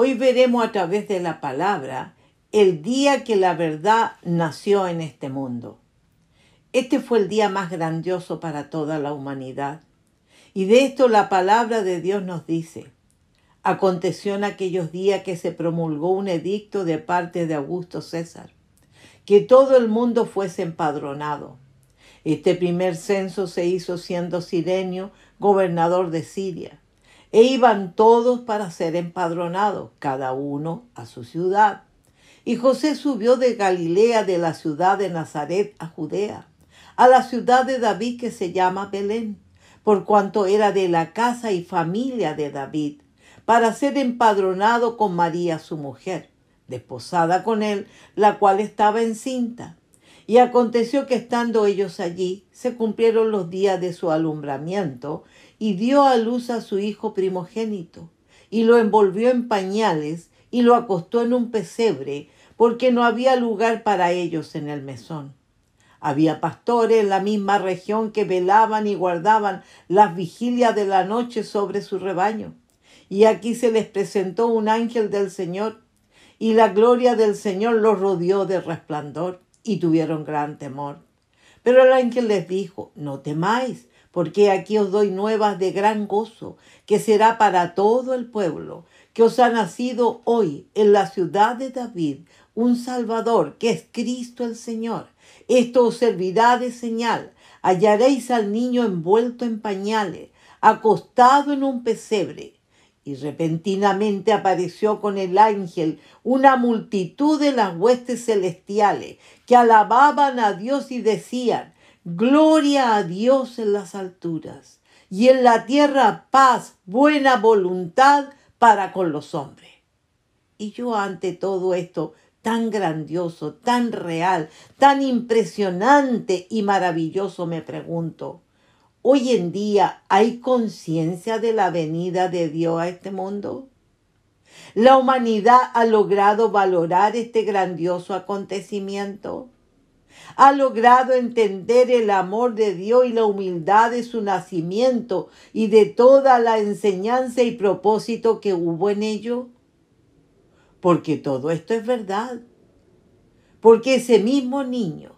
Hoy veremos a través de la palabra el día que la verdad nació en este mundo. Este fue el día más grandioso para toda la humanidad. Y de esto la palabra de Dios nos dice. Aconteció en aquellos días que se promulgó un edicto de parte de Augusto César, que todo el mundo fuese empadronado. Este primer censo se hizo siendo Sirenio gobernador de Siria e iban todos para ser empadronados, cada uno a su ciudad. Y José subió de Galilea, de la ciudad de Nazaret a Judea, a la ciudad de David que se llama Belén, por cuanto era de la casa y familia de David, para ser empadronado con María su mujer, desposada con él, la cual estaba encinta. Y aconteció que estando ellos allí, se cumplieron los días de su alumbramiento, y dio a luz a su hijo primogénito, y lo envolvió en pañales, y lo acostó en un pesebre, porque no había lugar para ellos en el mesón. Había pastores en la misma región que velaban y guardaban las vigilias de la noche sobre su rebaño. Y aquí se les presentó un ángel del Señor, y la gloria del Señor los rodeó de resplandor, y tuvieron gran temor. Pero el ángel les dijo, no temáis, porque aquí os doy nuevas de gran gozo, que será para todo el pueblo, que os ha nacido hoy en la ciudad de David un Salvador, que es Cristo el Señor. Esto os servirá de señal. Hallaréis al niño envuelto en pañales, acostado en un pesebre. Y repentinamente apareció con el ángel una multitud de las huestes celestiales que alababan a Dios y decían, Gloria a Dios en las alturas y en la tierra paz, buena voluntad para con los hombres. Y yo ante todo esto tan grandioso, tan real, tan impresionante y maravilloso me pregunto, ¿hoy en día hay conciencia de la venida de Dios a este mundo? ¿La humanidad ha logrado valorar este grandioso acontecimiento? Ha logrado entender el amor de Dios y la humildad de su nacimiento y de toda la enseñanza y propósito que hubo en ello? Porque todo esto es verdad. Porque ese mismo niño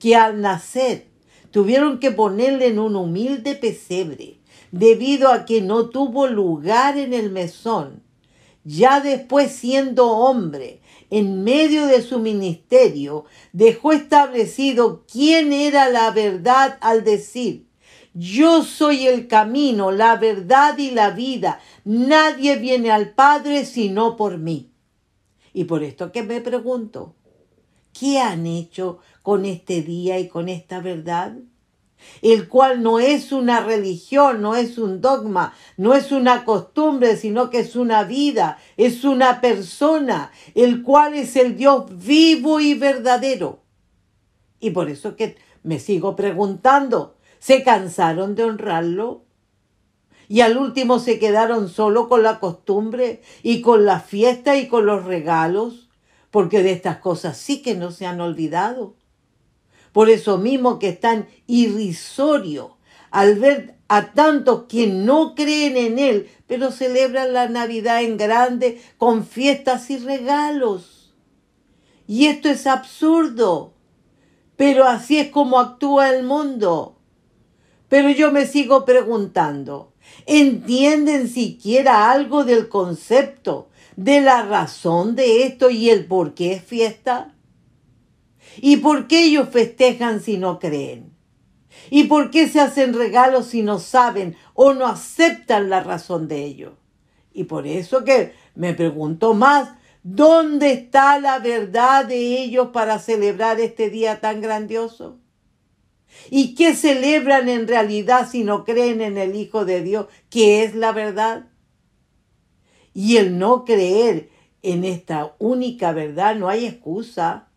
que al nacer tuvieron que ponerle en un humilde pesebre debido a que no tuvo lugar en el mesón, ya después siendo hombre, en medio de su ministerio, dejó establecido quién era la verdad al decir, yo soy el camino, la verdad y la vida. Nadie viene al Padre sino por mí. Y por esto que me pregunto, ¿qué han hecho con este día y con esta verdad? El cual no es una religión, no es un dogma, no es una costumbre, sino que es una vida, es una persona, el cual es el Dios vivo y verdadero. Y por eso que me sigo preguntando, ¿se cansaron de honrarlo? Y al último se quedaron solo con la costumbre y con la fiesta y con los regalos. porque de estas cosas sí que no se han olvidado. Por eso mismo que es tan irrisorio al ver a tantos que no creen en Él, pero celebran la Navidad en grande con fiestas y regalos. Y esto es absurdo, pero así es como actúa el mundo. Pero yo me sigo preguntando, ¿entienden siquiera algo del concepto, de la razón de esto y el por qué es fiesta? ¿Y por qué ellos festejan si no creen? ¿Y por qué se hacen regalos si no saben o no aceptan la razón de ello? Y por eso que me pregunto más, ¿dónde está la verdad de ellos para celebrar este día tan grandioso? ¿Y qué celebran en realidad si no creen en el Hijo de Dios, que es la verdad? Y el no creer en esta única verdad no hay excusa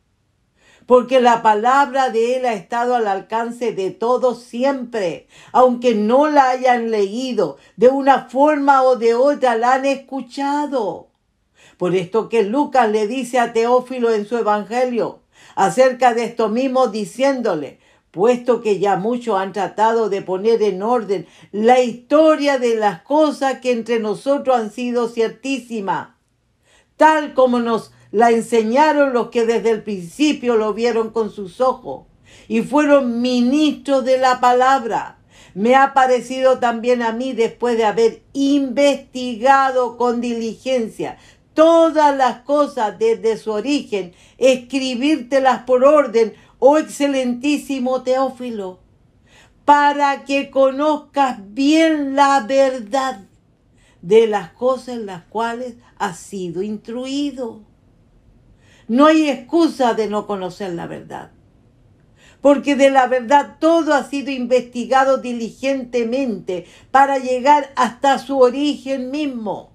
porque la palabra de Él ha estado al alcance de todos siempre, aunque no la hayan leído, de una forma o de otra la han escuchado. Por esto que Lucas le dice a Teófilo en su Evangelio acerca de esto mismo, diciéndole, puesto que ya muchos han tratado de poner en orden la historia de las cosas que entre nosotros han sido ciertísimas, tal como nos la enseñaron los que desde el principio lo vieron con sus ojos y fueron ministros de la palabra. Me ha parecido también a mí, después de haber investigado con diligencia todas las cosas desde su origen, escribírtelas por orden, oh excelentísimo Teófilo, para que conozcas bien la verdad de las cosas en las cuales has sido instruido. No hay excusa de no conocer la verdad. Porque de la verdad todo ha sido investigado diligentemente para llegar hasta su origen mismo,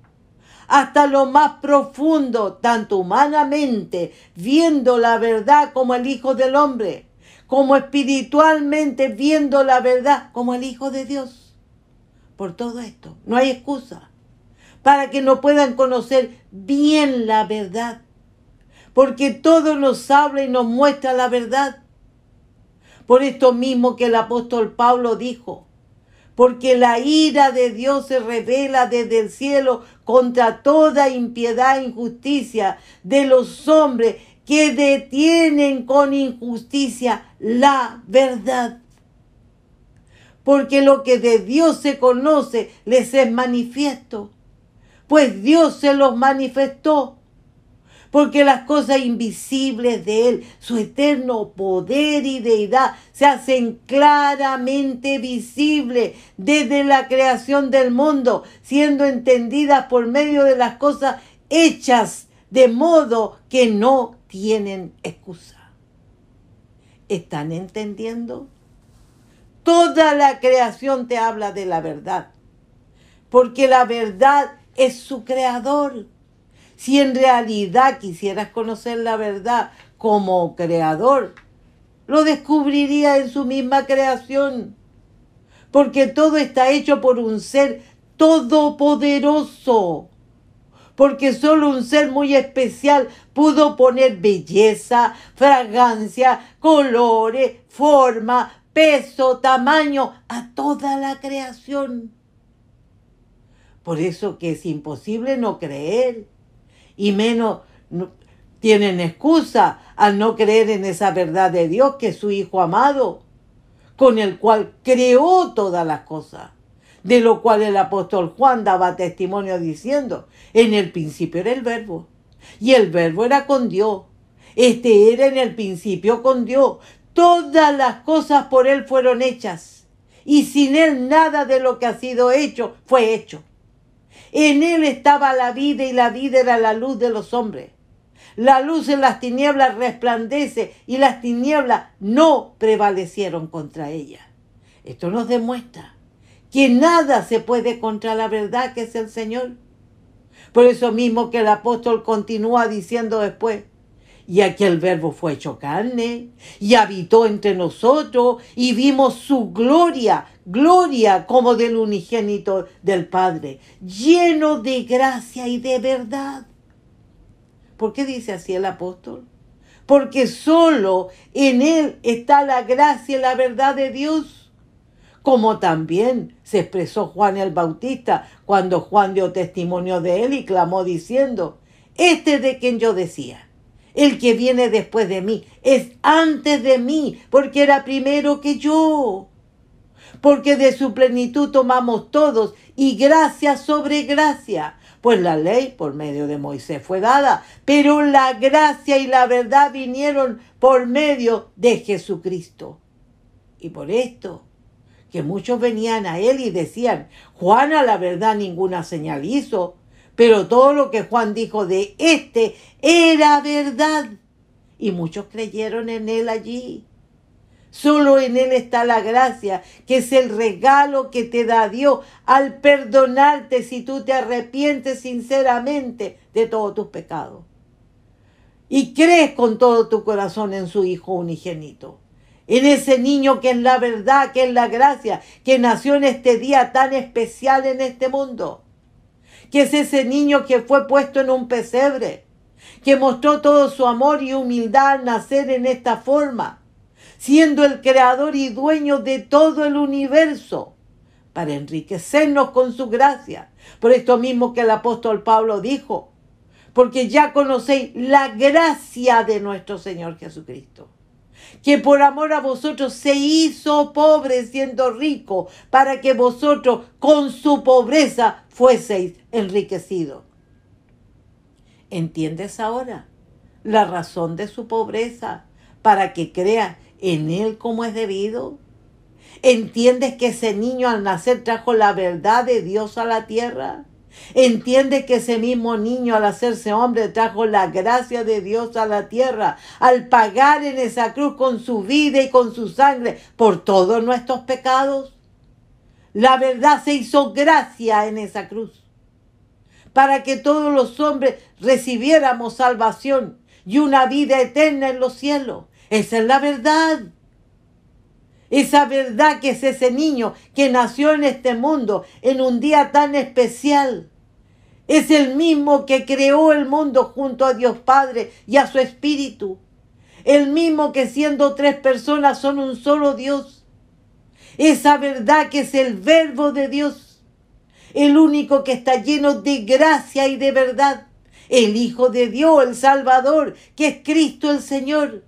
hasta lo más profundo, tanto humanamente, viendo la verdad como el Hijo del Hombre, como espiritualmente viendo la verdad como el Hijo de Dios. Por todo esto, no hay excusa para que no puedan conocer bien la verdad porque todo nos habla y nos muestra la verdad. Por esto mismo que el apóstol Pablo dijo, porque la ira de Dios se revela desde el cielo contra toda impiedad e injusticia de los hombres que detienen con injusticia la verdad. Porque lo que de Dios se conoce les es manifiesto, pues Dios se los manifestó porque las cosas invisibles de Él, su eterno poder y deidad, se hacen claramente visibles desde la creación del mundo, siendo entendidas por medio de las cosas hechas de modo que no tienen excusa. ¿Están entendiendo? Toda la creación te habla de la verdad, porque la verdad es su creador. Si en realidad quisieras conocer la verdad como creador, lo descubriría en su misma creación. Porque todo está hecho por un ser todopoderoso. Porque solo un ser muy especial pudo poner belleza, fragancia, colores, forma, peso, tamaño a toda la creación. Por eso que es imposible no creer y menos tienen excusa al no creer en esa verdad de Dios que es su Hijo amado, con el cual creó todas las cosas, de lo cual el apóstol Juan daba testimonio diciendo, en el principio era el verbo, y el verbo era con Dios, este era en el principio con Dios, todas las cosas por él fueron hechas, y sin él nada de lo que ha sido hecho fue hecho. En él estaba la vida y la vida era la luz de los hombres. La luz en las tinieblas resplandece y las tinieblas no prevalecieron contra ella. Esto nos demuestra que nada se puede contra la verdad que es el Señor. Por eso mismo que el apóstol continúa diciendo después, y aquel verbo fue hecho carne y habitó entre nosotros y vimos su gloria, gloria como del unigénito del Padre, lleno de gracia y de verdad. ¿Por qué dice así el apóstol? Porque solo en Él está la gracia y la verdad de Dios. Como también se expresó Juan el Bautista cuando Juan dio testimonio de Él y clamó diciendo, este de quien yo decía, el que viene después de mí, es antes de mí, porque era primero que yo. Porque de su plenitud tomamos todos y gracia sobre gracia. Pues la ley por medio de Moisés fue dada, pero la gracia y la verdad vinieron por medio de Jesucristo. Y por esto, que muchos venían a él y decían, Juan a la verdad ninguna señal hizo, pero todo lo que Juan dijo de este era verdad. Y muchos creyeron en él allí. Solo en Él está la gracia, que es el regalo que te da Dios al perdonarte si tú te arrepientes sinceramente de todos tus pecados. Y crees con todo tu corazón en su Hijo unigénito. En ese niño que es la verdad, que es la gracia, que nació en este día tan especial en este mundo que es ese niño que fue puesto en un pesebre, que mostró todo su amor y humildad al nacer en esta forma, siendo el creador y dueño de todo el universo, para enriquecernos con su gracia. Por esto mismo que el apóstol Pablo dijo, porque ya conocéis la gracia de nuestro Señor Jesucristo que por amor a vosotros se hizo pobre siendo rico, para que vosotros con su pobreza fueseis enriquecidos. ¿Entiendes ahora la razón de su pobreza para que creas en él como es debido? ¿Entiendes que ese niño al nacer trajo la verdad de Dios a la tierra? Entiende que ese mismo niño al hacerse hombre trajo la gracia de Dios a la tierra, al pagar en esa cruz con su vida y con su sangre por todos nuestros pecados. La verdad se hizo gracia en esa cruz, para que todos los hombres recibiéramos salvación y una vida eterna en los cielos. Esa es la verdad. Esa verdad que es ese niño que nació en este mundo en un día tan especial. Es el mismo que creó el mundo junto a Dios Padre y a su Espíritu. El mismo que siendo tres personas son un solo Dios. Esa verdad que es el verbo de Dios. El único que está lleno de gracia y de verdad. El Hijo de Dios, el Salvador, que es Cristo el Señor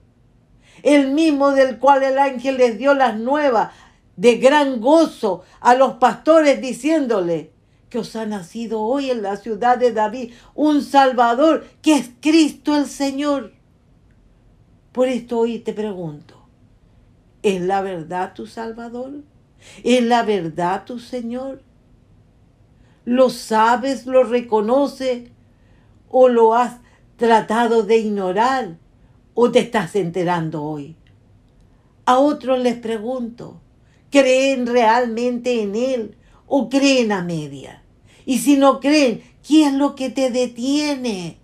el mismo del cual el ángel les dio las nuevas de gran gozo a los pastores diciéndole que os ha nacido hoy en la ciudad de David un Salvador que es Cristo el Señor. Por esto hoy te pregunto, ¿es la verdad tu Salvador? ¿Es la verdad tu Señor? ¿Lo sabes, lo reconoces o lo has tratado de ignorar? O te estás enterando hoy? A otros les pregunto, ¿creen realmente en Él o creen a media? Y si no creen, ¿qué es lo que te detiene?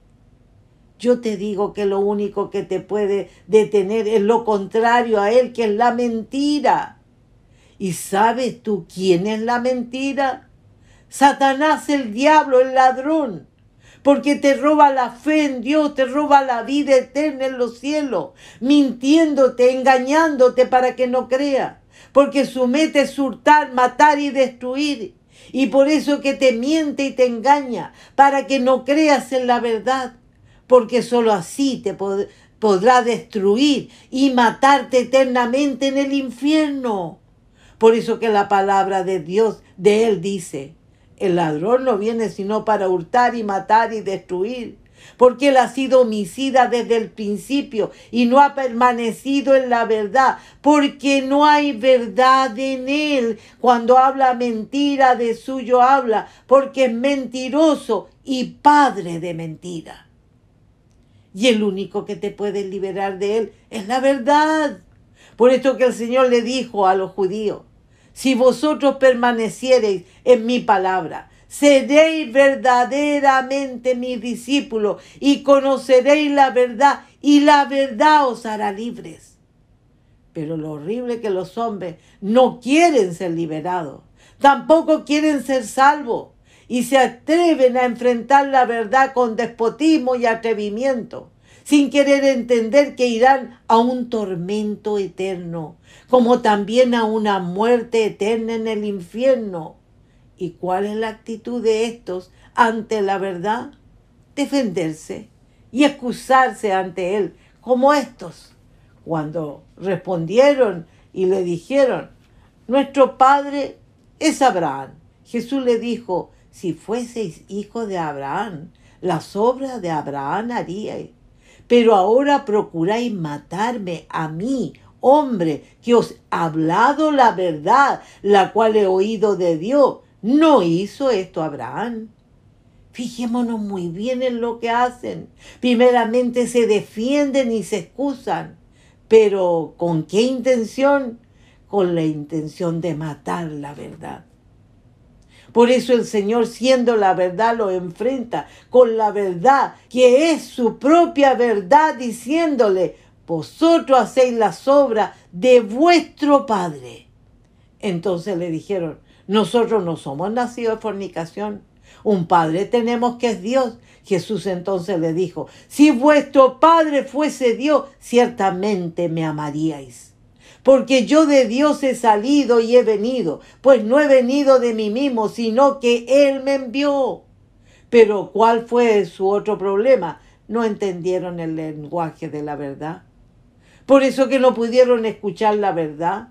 Yo te digo que lo único que te puede detener es lo contrario a Él, que es la mentira. ¿Y sabes tú quién es la mentira? Satanás, el diablo, el ladrón porque te roba la fe en Dios, te roba la vida eterna en los cielos, mintiéndote, engañándote para que no crea, porque su meta es hurtar, matar y destruir. Y por eso que te miente y te engaña, para que no creas en la verdad, porque sólo así te podrá destruir y matarte eternamente en el infierno. Por eso que la palabra de Dios, de Él dice, el ladrón no viene sino para hurtar y matar y destruir, porque él ha sido homicida desde el principio y no ha permanecido en la verdad, porque no hay verdad en él. Cuando habla mentira, de suyo habla, porque es mentiroso y padre de mentira. Y el único que te puede liberar de él es la verdad. Por esto que el Señor le dijo a los judíos, si vosotros permaneciereis en mi palabra, seréis verdaderamente mis discípulos y conoceréis la verdad y la verdad os hará libres. Pero lo horrible es que los hombres no quieren ser liberados, tampoco quieren ser salvos y se atreven a enfrentar la verdad con despotismo y atrevimiento, sin querer entender que irán a un tormento eterno, como también a una muerte eterna en el infierno. ¿Y cuál es la actitud de estos ante la verdad? Defenderse y excusarse ante él, como estos, cuando respondieron y le dijeron, nuestro Padre es Abraham. Jesús le dijo, si fueseis hijo de Abraham, las obras de Abraham haríais. Pero ahora procuráis matarme a mí, hombre, que os he hablado la verdad, la cual he oído de Dios. ¿No hizo esto Abraham? Fijémonos muy bien en lo que hacen. Primeramente se defienden y se excusan. Pero ¿con qué intención? Con la intención de matar la verdad. Por eso el Señor, siendo la verdad, lo enfrenta con la verdad, que es su propia verdad, diciéndole, vosotros hacéis las obras de vuestro Padre. Entonces le dijeron, nosotros no somos nacidos de fornicación. Un Padre tenemos que es Dios. Jesús entonces le dijo, si vuestro Padre fuese Dios, ciertamente me amaríais porque yo de Dios he salido y he venido, pues no he venido de mí mismo, sino que Él me envió. Pero ¿cuál fue su otro problema? No entendieron el lenguaje de la verdad. Por eso que no pudieron escuchar la verdad,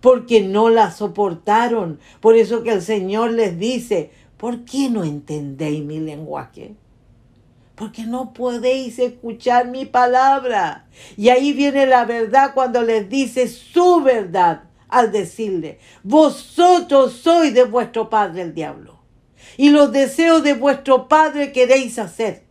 porque no la soportaron. Por eso que el Señor les dice, ¿por qué no entendéis mi lenguaje? Porque no podéis escuchar mi palabra. Y ahí viene la verdad cuando les dice su verdad al decirle, vosotros sois de vuestro padre el diablo. Y los deseos de vuestro padre queréis hacer.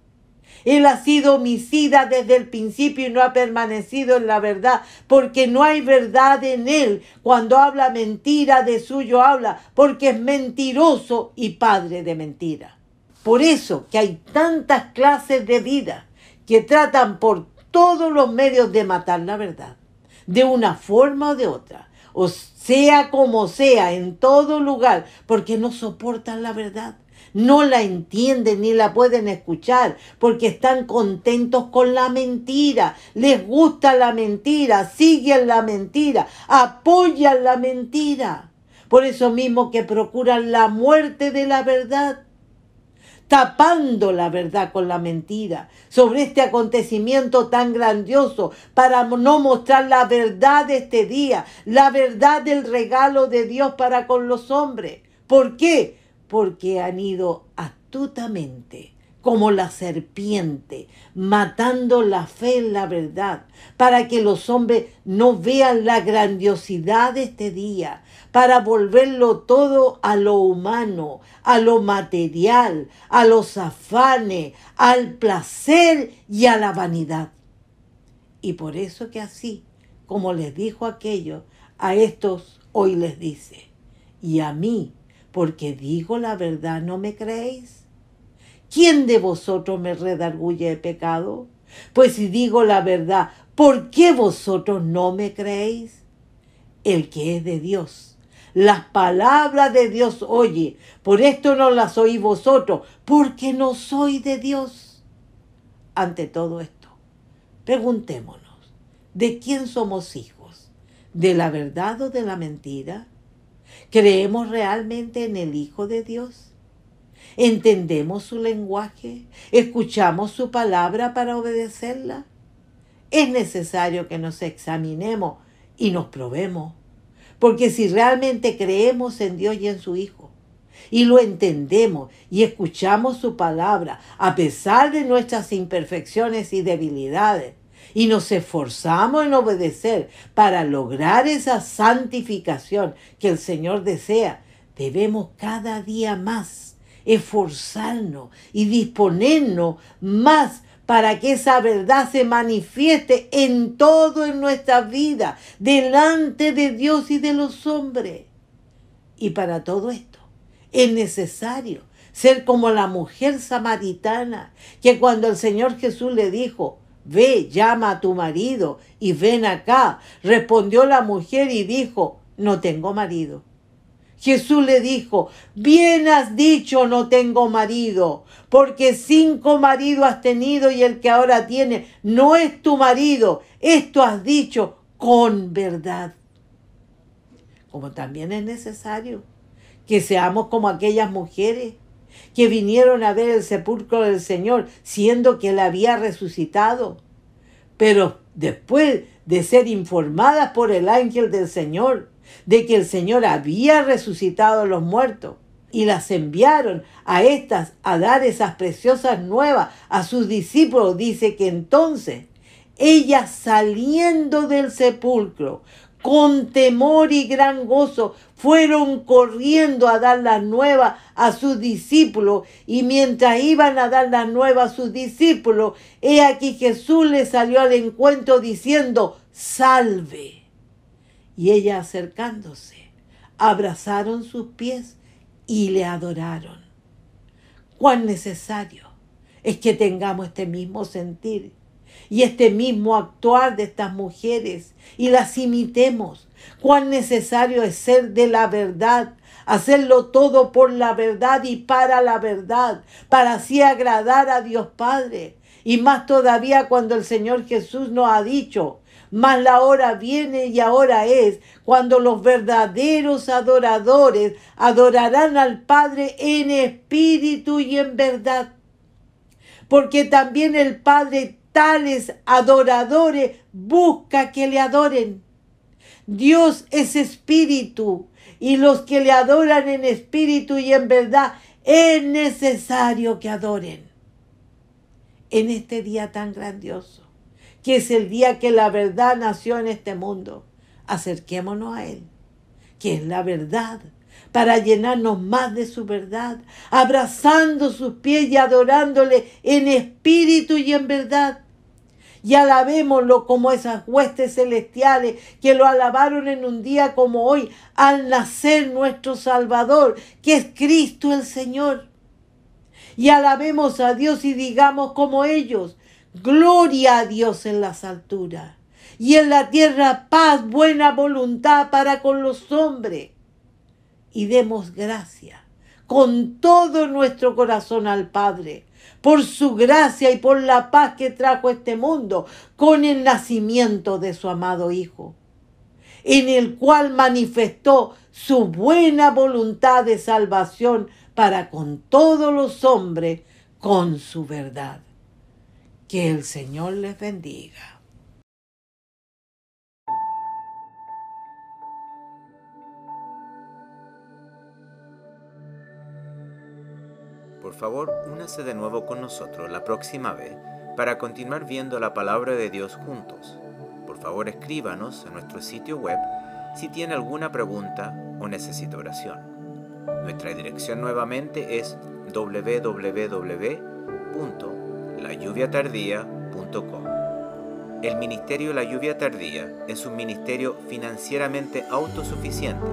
Él ha sido homicida desde el principio y no ha permanecido en la verdad, porque no hay verdad en él. Cuando habla mentira, de suyo habla, porque es mentiroso y padre de mentira. Por eso que hay tantas clases de vida que tratan por todos los medios de matar la verdad, de una forma o de otra, o sea como sea, en todo lugar, porque no soportan la verdad, no la entienden ni la pueden escuchar, porque están contentos con la mentira, les gusta la mentira, siguen la mentira, apoyan la mentira. Por eso mismo que procuran la muerte de la verdad tapando la verdad con la mentira sobre este acontecimiento tan grandioso para no mostrar la verdad de este día, la verdad del regalo de Dios para con los hombres. ¿Por qué? Porque han ido astutamente como la serpiente, matando la fe en la verdad, para que los hombres no vean la grandiosidad de este día, para volverlo todo a lo humano, a lo material, a los afanes, al placer y a la vanidad. Y por eso que así, como les dijo aquello, a estos hoy les dice, y a mí, porque digo la verdad, ¿no me creéis? ¿quién de vosotros me redarguye de pecado? Pues si digo la verdad, ¿por qué vosotros no me creéis? El que es de Dios. Las palabras de Dios oye, por esto no las oís vosotros, porque no soy de Dios. Ante todo esto, preguntémonos, ¿de quién somos hijos? ¿De la verdad o de la mentira? ¿Creemos realmente en el Hijo de Dios? ¿Entendemos su lenguaje? ¿Escuchamos su palabra para obedecerla? Es necesario que nos examinemos y nos probemos. Porque si realmente creemos en Dios y en su Hijo, y lo entendemos y escuchamos su palabra, a pesar de nuestras imperfecciones y debilidades, y nos esforzamos en obedecer para lograr esa santificación que el Señor desea, debemos cada día más esforzarnos y disponernos más para que esa verdad se manifieste en todo en nuestra vida, delante de Dios y de los hombres. Y para todo esto es necesario ser como la mujer samaritana, que cuando el Señor Jesús le dijo, ve, llama a tu marido y ven acá, respondió la mujer y dijo, no tengo marido. Jesús le dijo, bien has dicho no tengo marido, porque cinco maridos has tenido y el que ahora tiene no es tu marido. Esto has dicho con verdad. Como también es necesario que seamos como aquellas mujeres que vinieron a ver el sepulcro del Señor, siendo que él había resucitado. Pero después de ser informadas por el ángel del Señor, de que el Señor había resucitado a los muertos, y las enviaron a estas a dar esas preciosas nuevas a sus discípulos, dice que entonces ellas saliendo del sepulcro con temor y gran gozo, fueron corriendo a dar las nuevas a sus discípulos. Y mientras iban a dar las nuevas a sus discípulos, he aquí Jesús les salió al encuentro diciendo, salve. Y ella acercándose, abrazaron sus pies y le adoraron. Cuán necesario es que tengamos este mismo sentir y este mismo actuar de estas mujeres y las imitemos. Cuán necesario es ser de la verdad, hacerlo todo por la verdad y para la verdad, para así agradar a Dios Padre. Y más todavía cuando el Señor Jesús nos ha dicho, mas la hora viene y ahora es cuando los verdaderos adoradores adorarán al Padre en espíritu y en verdad. Porque también el Padre tales adoradores busca que le adoren. Dios es espíritu y los que le adoran en espíritu y en verdad es necesario que adoren. En este día tan grandioso, que es el día que la verdad nació en este mundo, acerquémonos a Él, que es la verdad para llenarnos más de su verdad, abrazando sus pies y adorándole en espíritu y en verdad. Y alabémoslo como esas huestes celestiales que lo alabaron en un día como hoy, al nacer nuestro Salvador, que es Cristo el Señor. Y alabemos a Dios y digamos como ellos, gloria a Dios en las alturas y en la tierra paz, buena voluntad para con los hombres y demos gracia con todo nuestro corazón al Padre por su gracia y por la paz que trajo este mundo con el nacimiento de su amado Hijo, en el cual manifestó su buena voluntad de salvación para con todos los hombres con su verdad. Que el Señor les bendiga. Por favor, únase de nuevo con nosotros la próxima vez para continuar viendo la palabra de Dios juntos. Por favor, escríbanos a nuestro sitio web si tiene alguna pregunta o necesita oración. Nuestra dirección nuevamente es www.layuviatardía.com. El Ministerio La Lluvia Tardía es un ministerio financieramente autosuficiente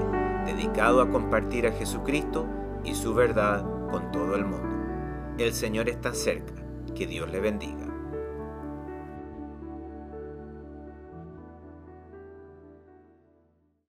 dedicado a compartir a Jesucristo y su verdad con todo el mundo. El Señor está cerca. Que Dios le bendiga.